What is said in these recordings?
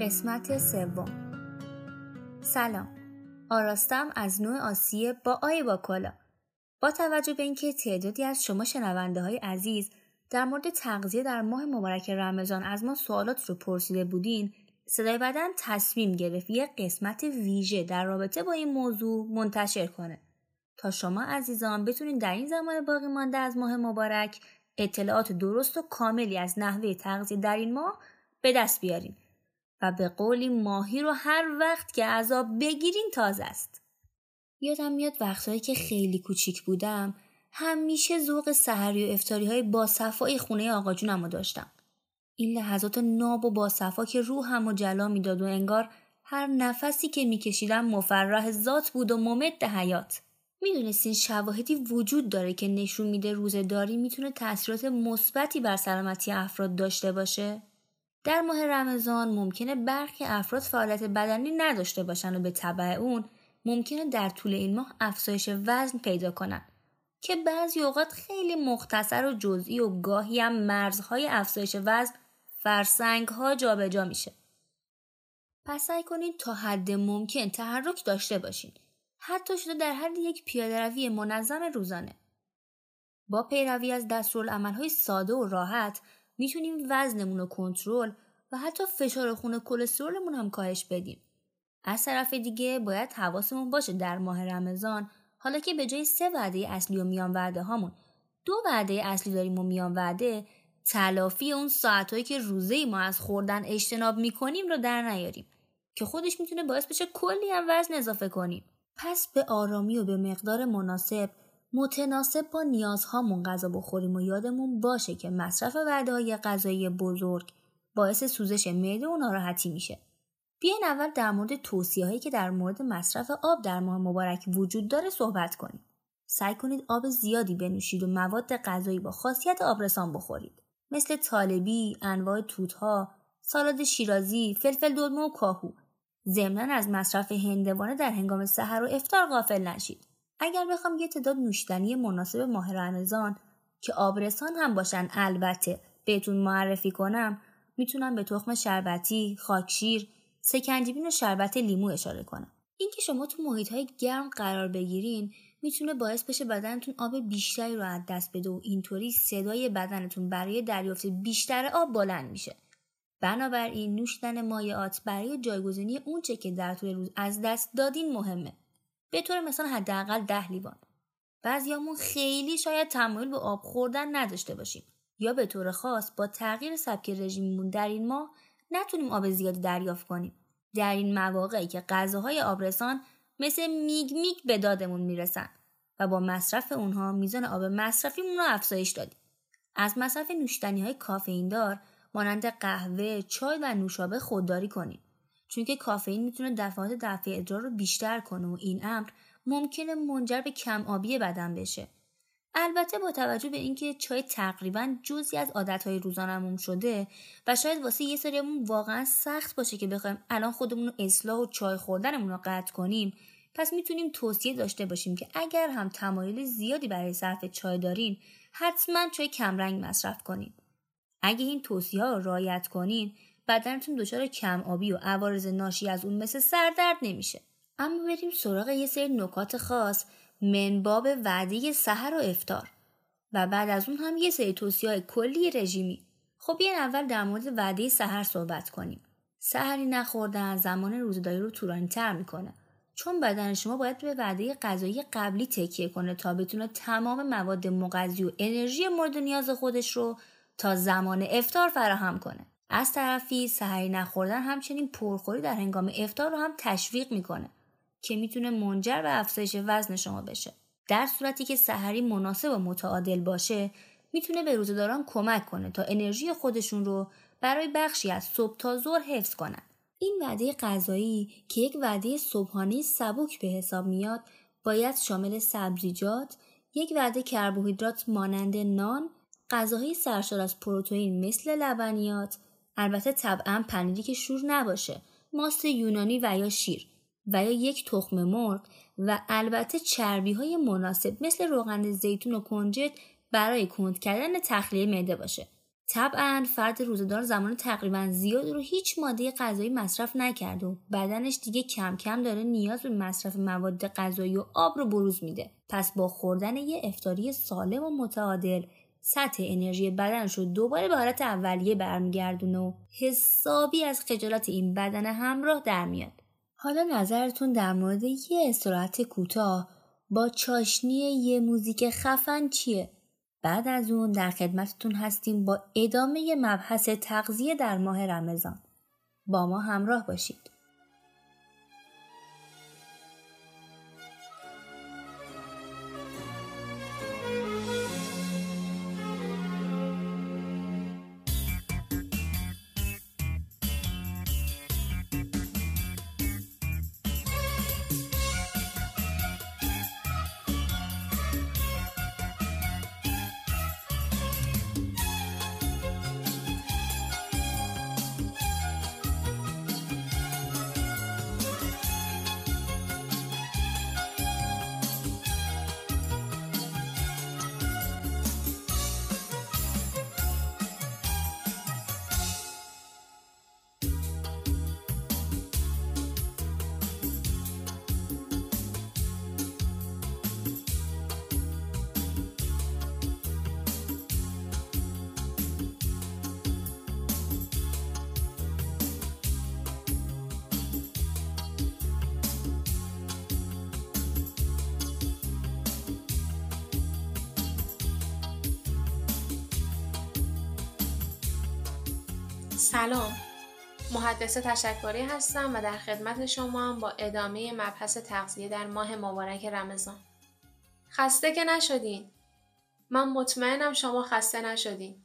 قسمت سوم. سلام. آراستم از نوع آسیه با آی با کلا با توجه به اینکه تعدادی از شما شنونده های عزیز در مورد تغذیه در ماه مبارک رمضان از ما سوالات رو پرسیده بودین صدای بدن تصمیم گرفت یک قسمت ویژه در رابطه با این موضوع منتشر کنه. تا شما عزیزان بتونید در این زمان باقی مانده از ماه مبارک اطلاعات درست و کاملی از نحوه تغذیه در این ماه به دست بیارین. و به قولی ماهی رو هر وقت که عذاب بگیرین تازه است. یادم میاد وقتهایی که خیلی کوچیک بودم همیشه ذوق سحری و افتاری های با صفای خونه آقا جونم داشتم. این لحظات ناب و با صفا که روحم و جلا می‌داد و انگار هر نفسی که میکشیدم مفرح ذات بود و ممد حیات. می‌دونستین شواهدی وجود داره که نشون میده روزهداری می‌تونه تاثیرات مثبتی بر سلامتی افراد داشته باشه؟ در ماه رمضان ممکنه برخی افراد فعالیت بدنی نداشته باشن و به طبع اون ممکنه در طول این ماه افزایش وزن پیدا کنن که بعضی اوقات خیلی مختصر و جزئی و گاهی هم مرزهای افزایش وزن فرسنگ ها جابجا میشه. پس سعی کنید تا حد ممکن تحرک داشته باشین. حتی شده در حد یک پیاده روی منظم روزانه. با پیروی از دستورالعملهای ساده و راحت می‌تونیم وزنمون رو کنترل و حتی فشار خون کلسترولمون هم کاهش بدیم. از طرف دیگه باید حواسمون باشه در ماه رمضان حالا که به جای سه وعده اصلی و میان وعده هامون دو وعده اصلی داریم و میان وعده تلافی اون ساعتهایی که روزه ما از خوردن اجتناب می‌کنیم رو در نیاریم که خودش می‌تونه باعث بشه کلی هم وزن اضافه کنیم پس به آرامی و به مقدار مناسب متناسب با نیازهامون غذا بخوریم و یادمون باشه که مصرف وعده های غذایی بزرگ باعث سوزش معده و ناراحتی میشه. بیاین اول در مورد توصیه هایی که در مورد مصرف آب در ماه مبارک وجود داره صحبت کنیم. سعی کنید آب زیادی بنوشید و مواد غذایی با خاصیت آبرسان بخورید. مثل طالبی، انواع توتها، سالاد شیرازی، فلفل دلمه و کاهو. ضمنا از مصرف هندوانه در هنگام سحر و افطار غافل نشید. اگر بخوام یه تعداد نوشیدنی مناسب ماه رمضان که آبرسان هم باشن البته بهتون معرفی کنم می‌تونم به تخم شربتی، خاکشیر، سکنجبین و شربت لیمو اشاره کنم. اینکه شما تو محیط های گرم قرار بگیرین می‌تونه باعث بشه بدنتون آب بیشتری رو از دست بده و اینطوری صدای بدنتون برای دریافت بیشتر آب بلند میشه. بنابراین نوشیدن مایعات برای جایگزینی اونچه که در طول روز از دست دادین مهمه. به طور مثال حداقل ده لیوان. بعضیامون خیلی شاید تمایل به آب خوردن نداشته باشیم. یا به طور خاص با تغییر سبک رژیممون در این ماه نتونیم آب زیادی دریافت کنیم. در این مواقعی که غذاهای آبرسان مثل میگ میگ به دادمون می‌رسن و با مصرف اونها میزان آب مصرفیمون رو افزایش دادیم. از مصرف نوشیدنی های کافئین دار مانند قهوه، چای و نوشابه خودداری کنیم. چون که کافئین می‌تونه دفعات دفع ادرار رو بیشتر کنه و این امر ممکنه منجر به کم آبی بدن بشه. البته با توجه به اینکه چای تقریبا جزی از عادتهای روزانمون شده و شاید واسه یه سریمون واقعا سخت باشه که بخوایم الان خودمون رو اصلاح و چای خوردنمون رو قطع کنیم پس می‌تونیم توصیه داشته باشیم که اگر هم تمایل زیادی برای صرف چای دارین حتما چای کمرنگ مصرف کنین. اگه این توصیه ها رو رعایت کنین بدنتون دچار کم آبی و عوارض ناشی از اون مثل سردرد نمیشه. اما بریم سراغ یه سری نکات خاص منباب وعده سحر و افتار و بعد از اون هم یه سری توصیه های کلی رژیمی. خب بیاین اول در مورد وعده سحر صحبت کنیم. سحری نخوردن زمان روزداری رو طولانی تر می‌کنه. چون بدن شما باید به وعده غذایی قبلی تکیه کنه تا بتونه تمام مواد مغذی و انرژی مورد نیاز خودش رو تا زمان افتار فراهم کنه. از طرفی سحری نخوردن همچنین پرخوری در هنگام افطار رو هم تشویق می‌کنه که می‌تونه منجر به افزایش وزن شما بشه. در صورتی که سحری مناسب و متعادل باشه می‌تونه به روزداران کمک کنه تا انرژی خودشون رو برای بخشی از صبح تا ظهر حفظ کنن. این وعده غذایی که یک وعده صبحانه سبک به حساب میاد باید شامل سبزیجات یک وعده کربوهیدرات مانند نان غذاهای سرشار از پروتئین مثل لبنیات البته طبعا پنیری که شور نباشه ماست یونانی و یا شیر و یا یک تخم مرغ و البته چربی های مناسب مثل روغن زیتون و کنجد برای کند کردن تخلیه معده باشه. طبعا فرد روزدار زمان تقریبا زیاد رو هیچ ماده غذایی مصرف نکرده و بدنش دیگه کم کم داره نیاز به مصرف مواد غذایی و آب رو بروز میده. پس با خوردن یه افتاری سالم و متعادل سطح انرژی بدنش رو دوباره به حالت اولیه برمیگردونه و حسابی از خجالت این بدن همراه در میاد حالا نظرتون در مورد یه استراحت کوتاه با چاشنی یه موزیک خفن چیه؟ بعد از اون در خدمتتون هستیم با ادامه مبحث تغذیه در ماه رمضان. با ما همراه باشید. سلام. محدث تشکری هستم و در خدمت شما هم با ادامه مبحث تغذیه در ماه مبارک رمضان. خسته که نشدین. من مطمئنم شما خسته نشدین.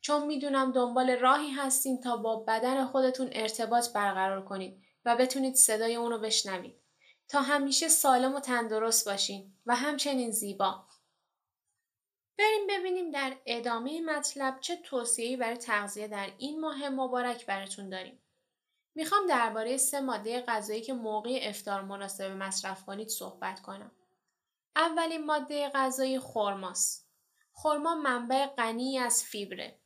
چون می‌دونم دنبال راهی هستین تا با بدن خودتون ارتباط برقرار کنید و بتونید صدای اونو بشنوید تا همیشه سالم و تندرست باشین و همچنین زیبا. بریم ببینیم در ادامه مطلب چه توصیه‌ای برای تغذیه در این ماه مبارک براتون داریم. می‌خوام درباره سه ماده غذایی که موقع افتار مناسب مصرف کنید صحبت کنم. اولین ماده غذایی خرماست. خرما منبع غنی از فیبره.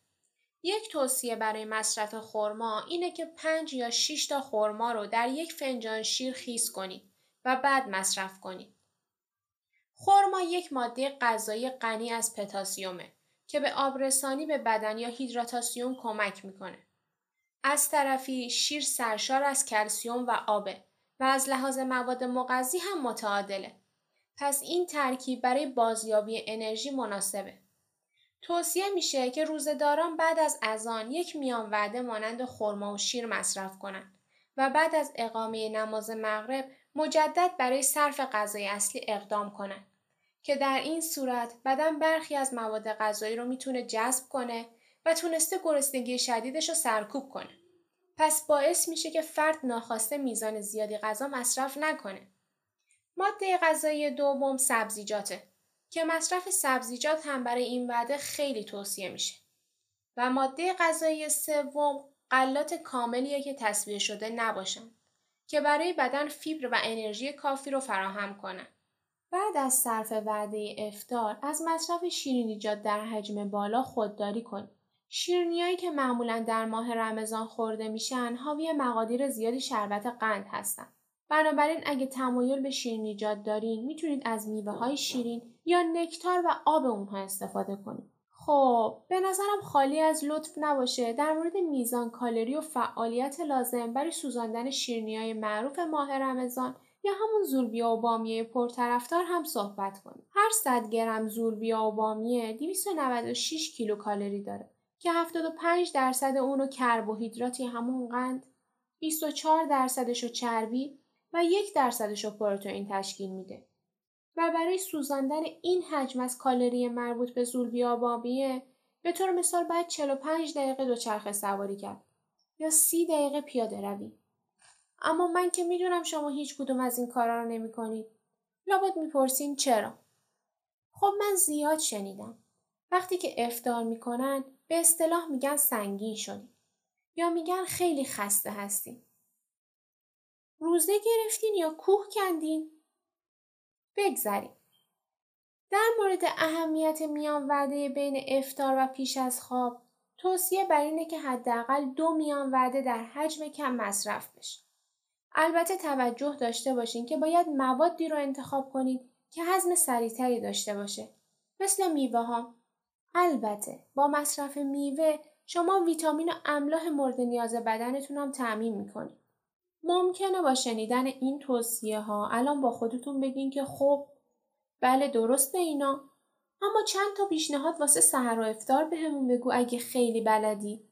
یک توصیه برای مصرف خرما اینه که 5 یا 6 تا خرما رو در یک فنجان شیر خیس کنید و بعد مصرف کنید. خرما یک ماده غذایی غنی از پتاسیومه که به آبرسانی به بدن یا هیدراتاسیوم کمک می‌کنه. از طرفی شیر سرشار از کلسیوم و آبه و از لحاظ مواد مغذی هم متعادله. پس این ترکیب برای بازیابی انرژی مناسبه. توصیه میشه که روزهداران بعد از اذان یک میان وعده مانند خرما و شیر مصرف کنند و بعد از اقامه نماز مغرب مجدد برای صرف غذای اصلی اقدام کنند که در این صورت بدن برخی از مواد غذایی رو می‌تونه جذب کنه و تونسته گرسنگی شدیدش رو سرکوب کنه. پس باعث میشه که فرد ناخواسته میزان زیادی غذا مصرف نکنه. ماده غذایی دوم سبزیجاته که مصرف سبزیجات هم برای این وعده خیلی توصیه میشه. و ماده غذایی سوم غلات کاملیه که تصویه شده نباشن که برای بدن فیبر و انرژی کافی رو فراهم کنن. بعد از صرف وعده افتار از مصرف شیرینیجات در حجم بالا خودداری کنید. شیرینیهایی که معمولا در ماه رمضان خورده میشن حاوی مقادیر زیادی شربت قند هستند. بنابراین اگه تمایل به شیرینیجات دارین می‌تونید از میوه های شیرین یا نکتار و آب اونها استفاده کنید. خب به نظرم خالی از لطف نباشه در مورد میزان کالری و فعالیت لازم برای سوزاندن شیرینی های معروف ماه رمضان یا همون زولبیا و بامیه پرطرفدار هم صحبت کنیم. هر 100 گرم زولبیا و بامیه 296 کیلو کالری داره که 75 درصد اون رو کربوهیدراتی همون قند 24 درصدش رو چربی و یک درصدش رو پروتئین تشکیل میده. و برای سوزاندن این حجم از کالری مربوط به زولبیا بامیه به طور مثال باید 45 دقیقه دوچرخه سواری کرد یا 30 دقیقه پیاده روی. اما من که می‌دونم شما هیچ کدوم از این کارا رو نمی کنید. لابد می‌پرسین چرا؟ خب من زیاد شنیدم. وقتی که افتار می‌کنن به اصطلاح میگن سنگین شدی. یا میگن خیلی خسته هستین. روزه گرفتین یا کوه کندین؟ بگذریم. در مورد اهمیت میان وعده بین افتار و پیش از خواب توصیه بر اینه که حداقل دو میان وعده در حجم کم مصرف بشه. البته توجه داشته باشین که باید موادی رو انتخاب کنید که هضم سریعتری داشته باشه. مثل میوه ها. البته با مصرف میوه شما ویتامین و املاح مورد نیاز بدنتون هم تعمین می‌کنید. ممکنه با شنیدن این توصیه ها الان با خودتون بگین که خب بله درسته اینا اما چند تا پیشنهاد واسه سحر و افتار بهمون بگو اگه خیلی بلدی.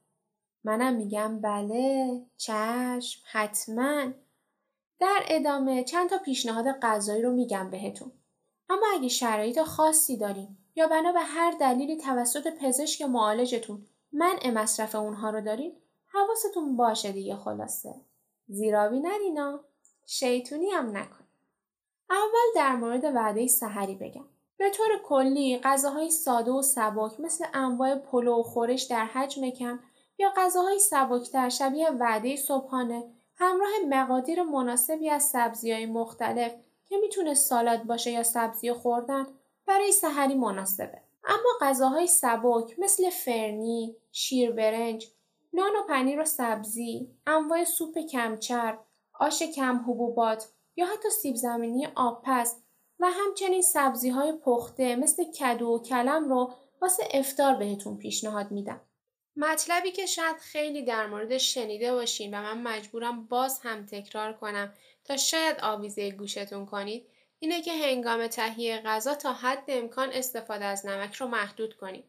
منم میگم بله چشم حتما. در ادامه چند تا پیشنهاد غذایی رو میگم بهتون. اما اگه شرایط خاصی دارین یا بنا به هر دلیلی توسط پزشک معالجتون منع مصرف اونها رو دارین حواستون باشه دیگه خلاصه. زیرابی نرینا شیطونی هم نکن اول در مورد وعده سحری بگم. به طور کلی غذاهای ساده و سبک مثل انواع پلو و خورش در حجم کم یا غذاهای سبکتر شبیه وعده صبحانه همراه مقادیر مناسبی از سبزی های مختلف که می‌تونه سالاد باشه یا سبزی خوردن برای سحری مناسبه. اما غذاهای سبک مثل فرنی، شیر برنج، نان و پنیر و سبزی، انواع سوپ کمچر، آش کم حبوبات یا حتی سیب زمینی آبپز و همچنین سبزی های پخته مثل کدو و کلم رو واسه افتار بهتون پیشنهاد میدم. مطلبی که شاید خیلی در موردش شنیده باشین و من مجبورم باز هم تکرار کنم تا شاید آویزه گوشتون کنید اینه که هنگام تهیه غذا تا حد امکان استفاده از نمک رو محدود کنید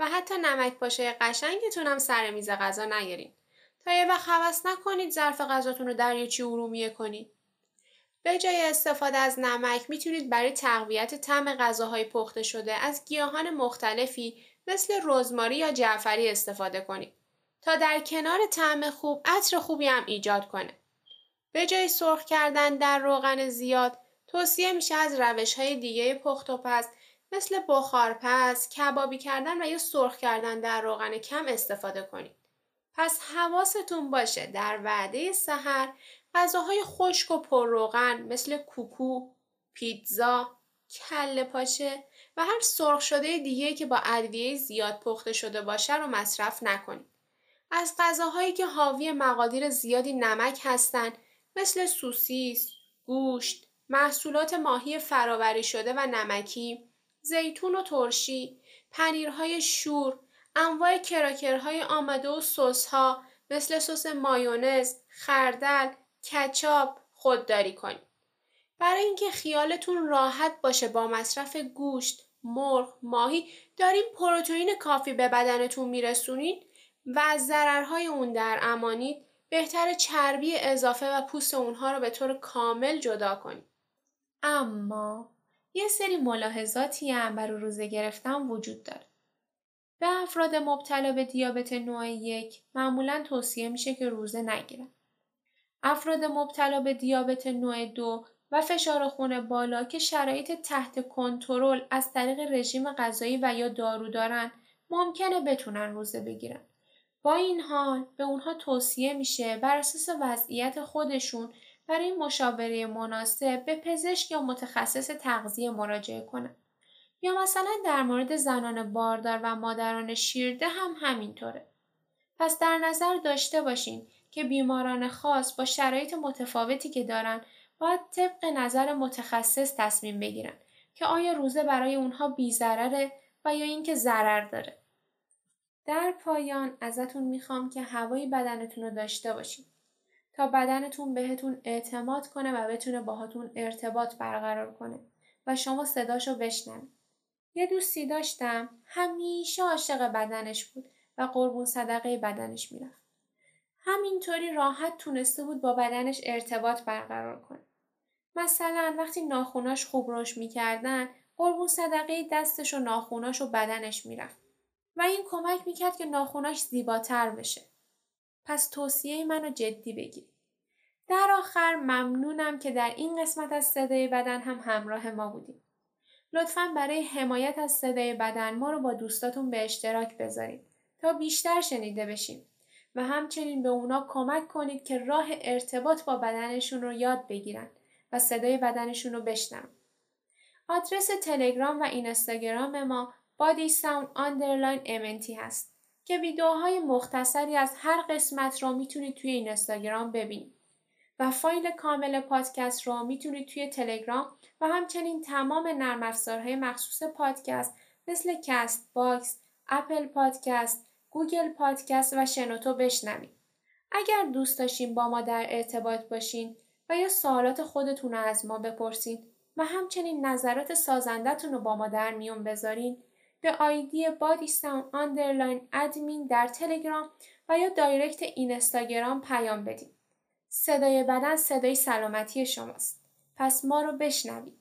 و حتی نمک پاشه قشنگتون هم سر میز غذا نگیرین تا یه وقت حوض نکنید ظرف غذاتون رو دریاچه ارومیه کنید به جای استفاده از نمک می‌تونید برای تقویت طعم غذاهای پخته شده از گیاهان مختلفی مثل رزماری یا جعفری استفاده کنید تا در کنار طعم خوب عطر خوبی هم ایجاد کنه. به جای سرخ کردن در روغن زیاد توصیه میشه از روش های دیگه پخت و پز مثل بخارپز، کبابی کردن و یا سرخ کردن در روغن کم استفاده کنید. پس حواستون باشه در وعده سحر غذاهای خشک و پرروغن مثل کوکو، پیتزا، کله پاچه و هر سرخ شده دیگه که با ادویه زیاد پخته شده باشه رو مصرف نکنید. از غذاهایی که حاوی مقادیر زیادی نمک هستند مثل سوسیس، گوشت، محصولات ماهی فراوری شده و نمکی، زیتون و ترشی، پنیرهای شور، انواع کراکرهای آمده و سسها مثل سس مایونز، خردل، کچاپ خودداری کنید. برای اینکه خیالتون راحت باشه با مصرف گوشت، مرغ، ماهی دارین پروتئین کافی به بدنتون میرسونید و از ضررهای اون در امانید بهتر چربی اضافه و پوست اونها رو به طور کامل جدا کنید. اما یه سری ملاحظاتی هم برای روزه گرفتن وجود داره. به افراد مبتلا به دیابت نوع یک معمولا توصیه میشه که روزه نگیرن. افراد مبتلا به دیابت نوع دو و فشار خون بالا که شرایط تحت کنترل از طریق رژیم غذایی و یا دارو دارن ممکنه بتونن روزه بگیرن. با این حال به اونها توصیه میشه بر اساس وضعیت خودشون برای مشاوره مناسب به پزشک یا متخصص تغذیه مراجعه کنند. یا مثلا در مورد زنان باردار و مادران شیرده هم همینطوره. پس در نظر داشته باشین که بیماران خاص با شرایط متفاوتی که دارن باید طبق نظر متخصص تصمیم بگیرن که آیا روزه برای اونها بیضرره و یا اینکه ضرر داره. در پایان ازتون می‌خوام که هوای بدنتون رو داشته باشین تا بدنتون بهتون اعتماد کنه و بتونه باهاتون ارتباط برقرار کنه و شما صداشو بشنوید. یه دوستی داشتم همیشه عاشق بدنش بود و قربون صدقه بدنش می‌رفت. همینطوری راحت تونسته بود با بدنش ارتباط برقرار کنه. مثلا وقتی ناخوناش خوب روش می‌کردن قربون صدقه دستش و ناخوناش و بدنش می‌رفت و این کمک می‌کرد که ناخوناش زیباتر بشه. پس توصیه منو جدی بگیرید. در آخر ممنونم که در این قسمت از صدای بدن هم همراه ما بودیم. لطفا برای حمایت از صدای بدن ما رو با دوستاتون به اشتراک بذارید تا بیشتر شنیده بشیم و همچنین به اونا کمک کنید که راه ارتباط با بدنشون رو یاد بگیرن و صدای بدنشون رو بشنم. آدرس تلگرام و اینستاگرام ما body sound underline MNT هست که ویدیوهای مختصری از هر قسمت را می‌تونید توی این اینستاگرام ببینید. و فایل کامل پادکست را می‌تونید توی تلگرام و همچنین تمام نرم افزارهای مخصوص پادکست مثل Castbox، Apple Podcast، Google Podcast و شنوتو بشنوید. اگر دوست داشتین با ما در ارتباط باشین و یا سوالات خودتون رو از ما بپرسید و همچنین نظرات سازندتون رو با ما در میون بذارین به آیدی body sound underline admin در تلگرام و یا direct اینستاگرام پیام بدید. صدای بدن صدای سلامتی شماست. پس ما رو بشنوید.